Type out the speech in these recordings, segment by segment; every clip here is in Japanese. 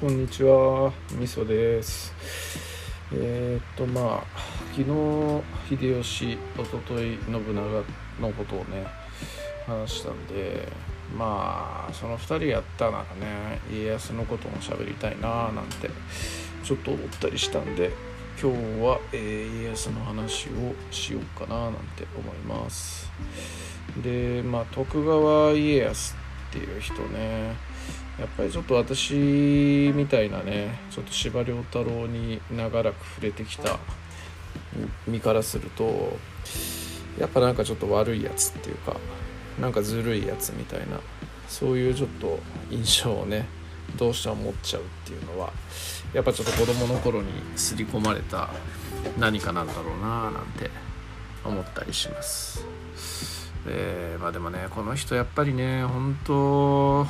こんにちは、みそです。えーっと、まあ、昨日、秀吉、おととい、信長のことをね、話したんで、まあ、その2人やったならね、家康のことも喋りたいななんて、ちょっと思ったりしたんで、今日は、えー家康の話をしようかななんて思います。で、まあ、徳川家康っていう人ね、やっぱりちょっと私みたいなねちょっと司馬太郎に長らく触れてきた身からするとやっぱなんかちょっと悪いやつっていうかなんかずるいやつみたいなそういうちょっと印象をねどうしても持っちゃうっていうのはやっぱちょっと子供の頃に刷り込まれた何かなんだろうななんて思ったりします。えまあでもねこの人やっぱりね本当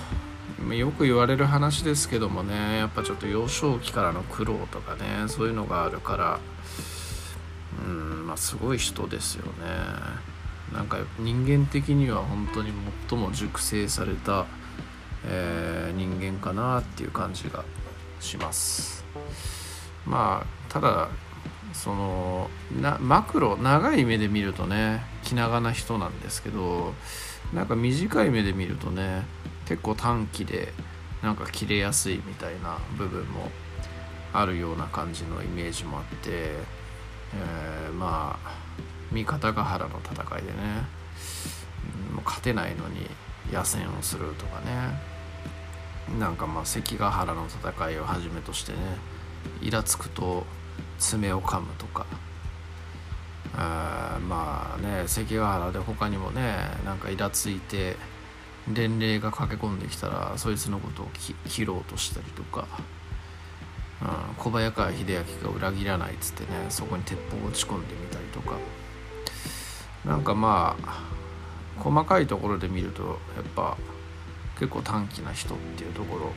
よく言われる話ですけどもねやっぱちょっと幼少期からの苦労とかねそういうのがあるからうんまあすごい人ですよね。なんか人間的には本当に最も熟成された、えー人間かなっていう感じがします。まあただそのなマクロ長い目で見るとね気長な人なんですけどなんか短い目で見るとね結構短気でなんか切れやすいみたいな部分もあるような感じのイメージもあって、えーまあ三方ヶ原の戦いでね。もう勝てないのに野戦をするとかね。なんかまあ関ヶ原の戦いをはじめとしてねイラつくと爪を噛むとか。あまあね関ヶ原で他にもねなんかイラついて伝令が駆け込んできたらそいつのことを切ろうとしたりとか、うん、小早川秀明が裏切らないっつってねそこに鉄砲を打ち込んでみたりとか。なんかまあ細かいところで見るとやっぱ結構短気な人っていうところ。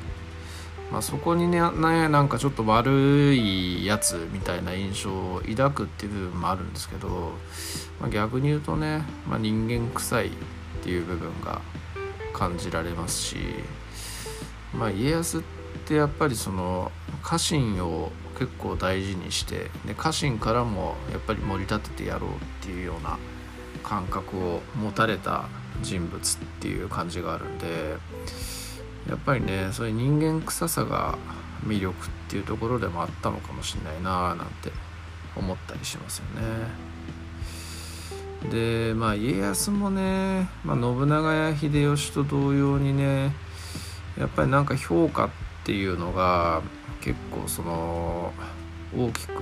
まあ、そこにねねなんかちょっと悪いやつみたいな印象を抱くっていう部分もあるんですけど、まあ、逆に言うとね、まあ、人間臭いっていう部分が感じられますし、まあ、家康ってやっぱりその家臣を結構大事にしてで家臣からもやっぱり盛り立ててやろうっていうような感覚を持たれた人物っていう感じがあるんで。やっぱりねそういう人間臭さが魅力っていうところでもあったのかもしれないななんて思ったりしますよね。でまあ家康もね、まあ、信長や秀吉と同様にねやっぱりなんか評価っていうのが結構その大きく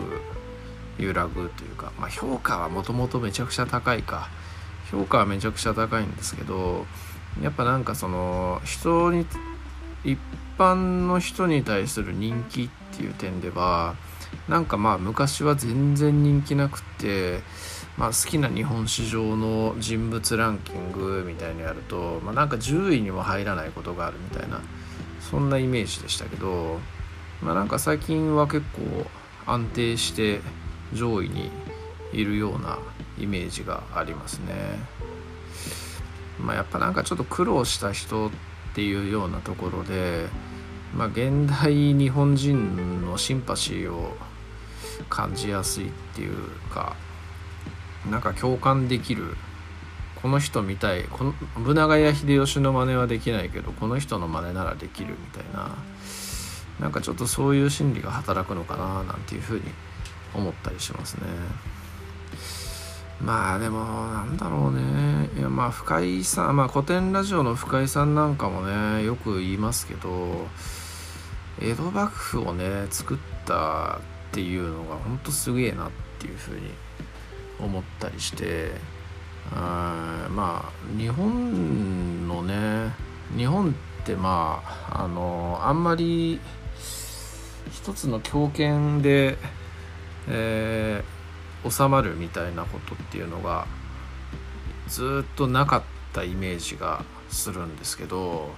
揺らぐというか、まあ、評価はもともとめちゃくちゃ高いか。評価はめちゃくちゃ高いんですけどやっぱなんかその人に一般の人に対する人気っていう点ではなんかまあ昔は全然人気なくて、まあ、好きな日本史上の人物ランキングみたいにやると、まあ、なんか10位にも入らないことがあるみたいなそんなイメージでしたけど、まあ、なんか最近は結構安定して上位にいるようなイメージがありますね。まあ、やっぱなんかちょっと苦労した人っていうようなところで、まあ、現代日本人のシンパシーを感じやすいっていうかなんか共感できるこの人みたいこの信長や秀吉の真似はできないけどこの人の真似ならできるみたいななんかちょっとそういう心理が働くのかななんていうふうに思ったりしますね。まあでもなんだろうねいやまあ深井さんまあ古典ラジオの深井さんなんかもねよく言いますけど江戸幕府をね作ったっていうのがほんとすげえなっていうふうに思ったりしてあまあ日本のね日本ってまああのあんまり一つの強権でえー収まるみたいなことっていうのがずっとなかったイメージがするんですけど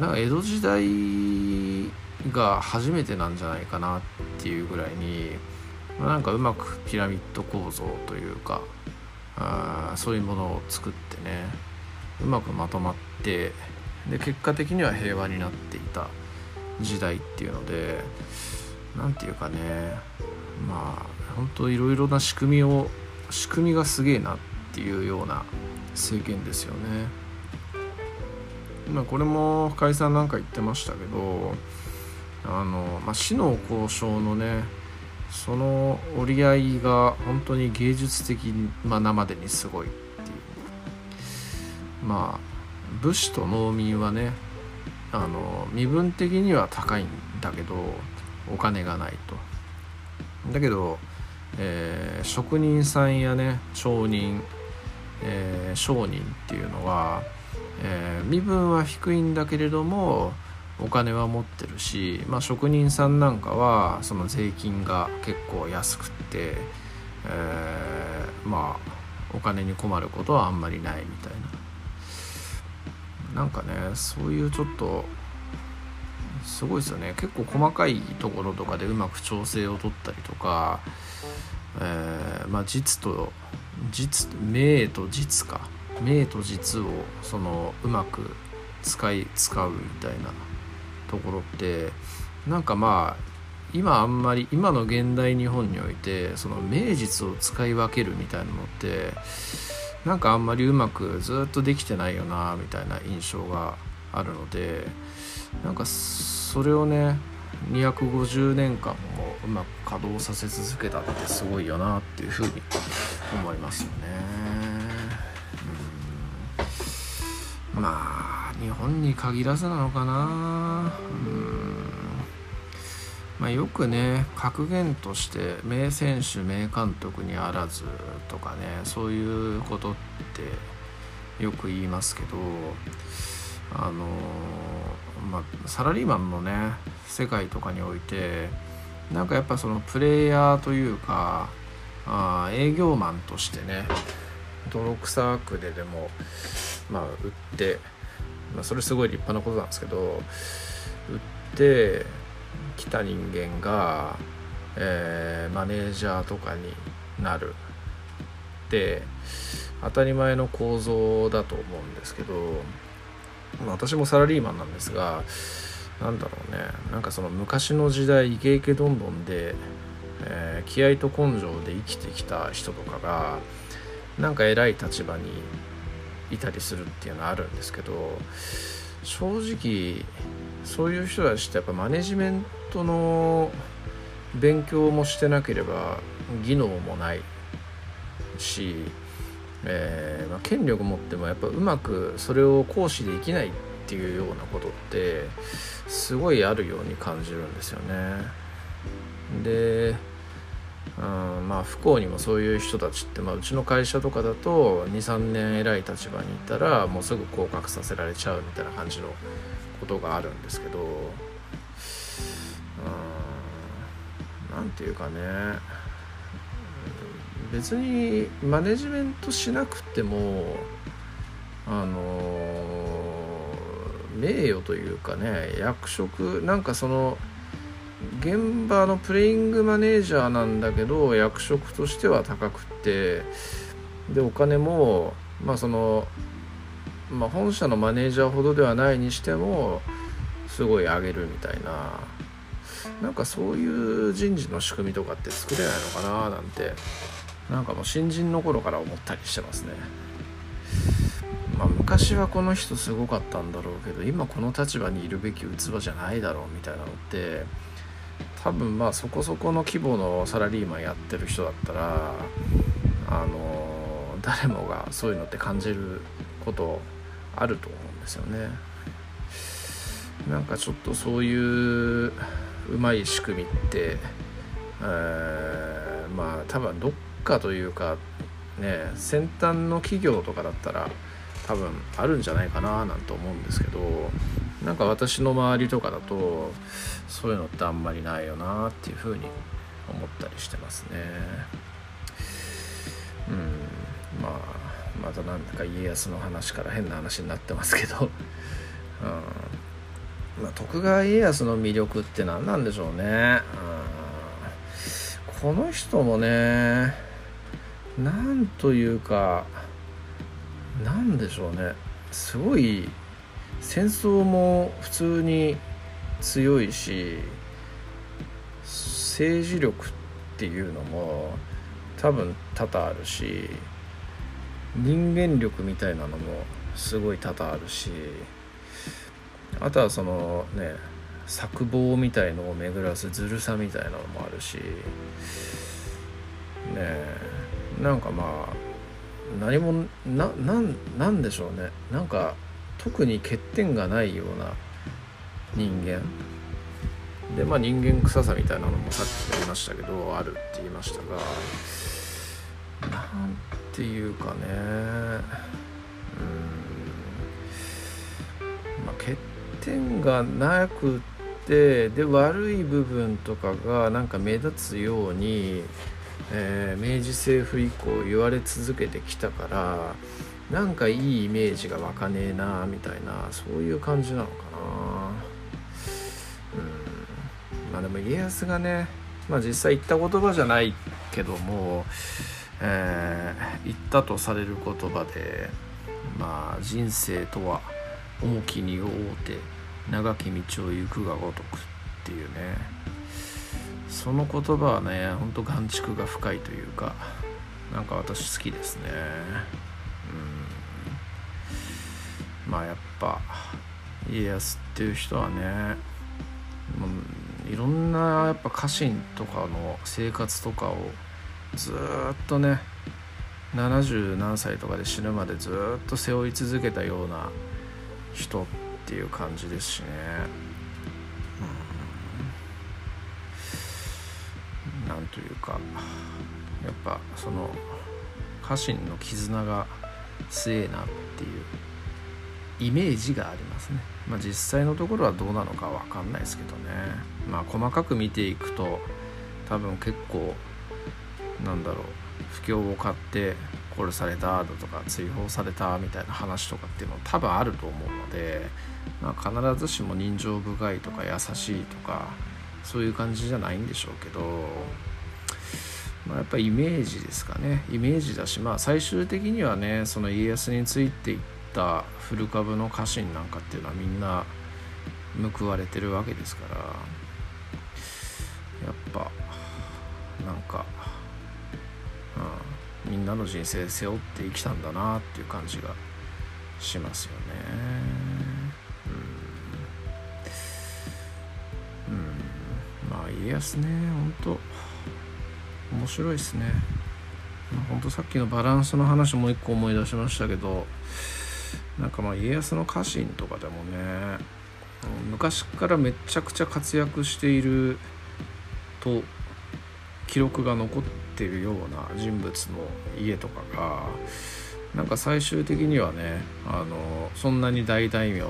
なんか江戸時代が初めてなんじゃないかなっていうぐらいになんかうまくピラミッド構造というかあそういうものを作ってねうまくまとまってで結果的には平和になっていた時代っていうので何て言うかねまあ本当いろいろな仕組みを仕組みがすげえなっていうような政権ですよね。まあ、これも深井さんなんか言ってましたけどあの、まあ、死の交渉のねその折り合いが本当に芸術的なまでにすごいっていう。まあ武士と農民はねあの身分的には高いんだけどお金がないと。だけど、えー、職人さんやね商人、えー、商人っていうのは、えー、身分は低いんだけれどもお金は持ってるし、まあ、職人さんなんかはその税金が結構安くって、えー、まあお金に困ることはあんまりないみたいな。なんかねそういうちょっとすごいですよね。結構細かいところとかでうまく調整を取ったりとか、えー、まあ実と実名と実か。名と実をそのうまく使い使うみたいな。ところってなんかまあ今あんまり今の現代日本においてその名実を使い分けるみたいなのってなんかあんまりうまくずっとできてないよなみたいな印象があるのでなんかそれをね250年間もうまく稼働させ続けたってすごいよなっていうふうに思いますよね。うん、まあ日本に限らずなのかな。うんまあ、よくね格言として名選手名監督にあらずとかねそういうことってよく言いますけどあのまあ、サラリーマンのね世界とかにおいてなんかやっぱそのプレイヤーというかあ営業マンとしてね泥臭くででもまあ売って、まあ、それすごい立派なことなんですけど売って来た人間が、えー、マネージャーとかになるって当たり前の構造だと思うんですけど私もサラリーマンなんですがなんだろうねなんかその昔の時代イケイケどんどんで、えー、気合と根性で生きてきた人とかがなんか偉い立場にいたりするっていうのはあるんですけど正直そういう人たちってやっぱマネジメントの勉強もしてなければ技能もないしえー、まあ、権力持ってもやっぱうまくそれを行使できないっていうようなことってすごいあるように感じるんですよね。で、うん、まあ不幸にもそういう人たちって、まあ、うちの会社とかだと23年偉い立場にいたらもうすぐ降格させられちゃうみたいな感じのことがあるんですけど何て言うかね別にマネジメントしなくてもあの名誉というかね役職なんかその現場のプレイングマネージャーなんだけど役職としては高くってでお金もまあその、まあ、本社のマネージャーほどではないにしてもすごい上げるみたいな。なんかそういう人事の仕組みとかって作れないのかななんてなんかもう新人の頃から思ったりしてますね。まあ昔はこの人すごかったんだろうけど今この立場にいるべき器じゃないだろうみたいなのって多分まあそこそこの規模のサラリーマンやってる人だったらあの誰もがそういうのって感じることあると思うんですよね。なんかちょっとそういううまい仕組みって、えー、まあ多分どっかというかね先端の企業とかだったら多分あるんじゃないかななんて思うんですけどなんか私の周りとかだとそういうのってあんまりないよなっていうふうに思ったりしてますね。うんまあまた何だか家康の話から変な話になってますけど、うんまあ、徳川家康の魅力って何なんでしょうね、うん、この人もねなんというかなんでしょうね。すごい戦争も普通に強いし政治力っていうのも多分多々あるし人間力みたいなのもすごい多々あるしあとはそのね作望みたいのを巡らすずるさみたいなのもあるしねえなんかまあ何もななんでしょうね。なんか特に欠点がないような人間。でまあ人間臭さみたいなのもさっき言いましたけどあるって言いましたがなんていうかね。うん。まあ欠点がなくてで悪い部分とかがなんか目立つように、えー、明治政府以降言われ続けてきたからなんかいいイメージが湧かねえなみたいなそういう感じなのかな。うん。まあでも家康がねまあ実際言った言葉じゃないけども、えー、言ったとされる言葉でまあ人生とは重きに負うて長き道を行くがごとくっていうね。その言葉はねほんと眼蓄が深いというかなんか私好きですね。うん。まあやっぱ家康っていう人はねもういろんなやっぱ家臣とかの生活とかをずっとね70何歳とかで死ぬまでずっと背負い続けたような人っていう感じですしね。んというかやっぱその家臣の絆が強えなっていうイメージがありますね。まあ実際のところはどうなのか分かんないですけどね。まあ細かく見ていくと多分結構なんだろう不況を買って殺されただとか追放されたみたいな話とかっていうの多分あると思うので、まあ、必ずしも人情深いとか優しいとかそういう感じじゃないんでしょうけど、まあ、やっぱイメージですかねイメージだしまあ最終的にはねその家康についていった古株の家臣なんかっていうのはみんな報われてるわけですからやっぱなんかうん、みんなの人生背負って生きたんだなっていう感じがしますよね。家康ね本当面白いですね。本当さっきのバランスの話もう一個思い出しましたけどなんかまあ家康の家臣とかでもね昔からめちゃくちゃ活躍していると記録が残ってるような人物の家とかがなんか最終的にはねあのそんなに大大名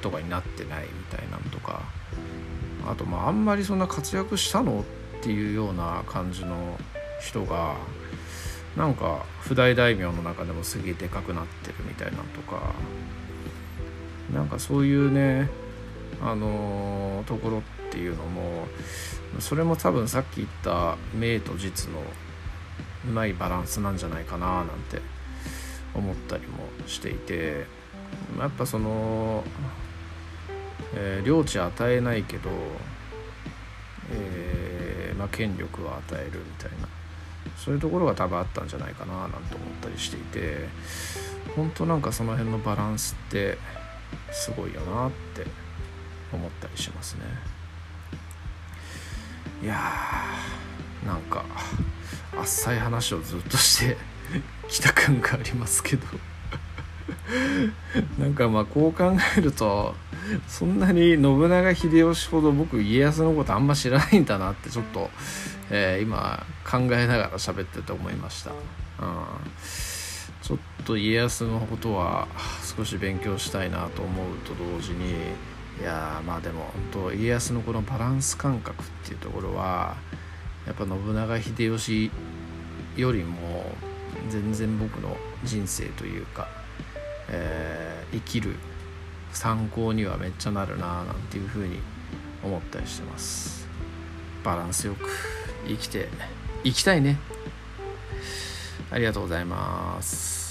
とかになってないみたいなんとかあとまああんまりそんな活躍したのっていうような感じの人がなんか不大大名の中でもすげえでかくなってるみたいなとかなんかそういうねあのところっていうのもそれも多分さっき言った名と実のうまいバランスなんじゃないかななんて思ったりもしていてやっぱその、えー、領地与えないけど、えー、まあ、権力を与えるみたいなそういうところが多分あったんじゃないかななんて思ったりしていて本当なんかその辺のバランスってすごいよなって思ったりしますね。いやーなんか浅い話をずっとしてきた感がありますけどなんかまあこう考えるとそんなに信長秀吉ほど僕家康のことあんま知らないんだなってちょっと、えー、今考えながら喋ってて思いました、うん、ちょっと家康のことは少し勉強したいなと思うと同時にいやまあでも本当家康のこのバランス感覚っていうところはやっぱ信長秀吉よりも全然僕の人生というか、えー、生きる参考にはめっちゃなるななんていうふうに思ったりしてます。バランスよく生きていきたいね。ありがとうございます。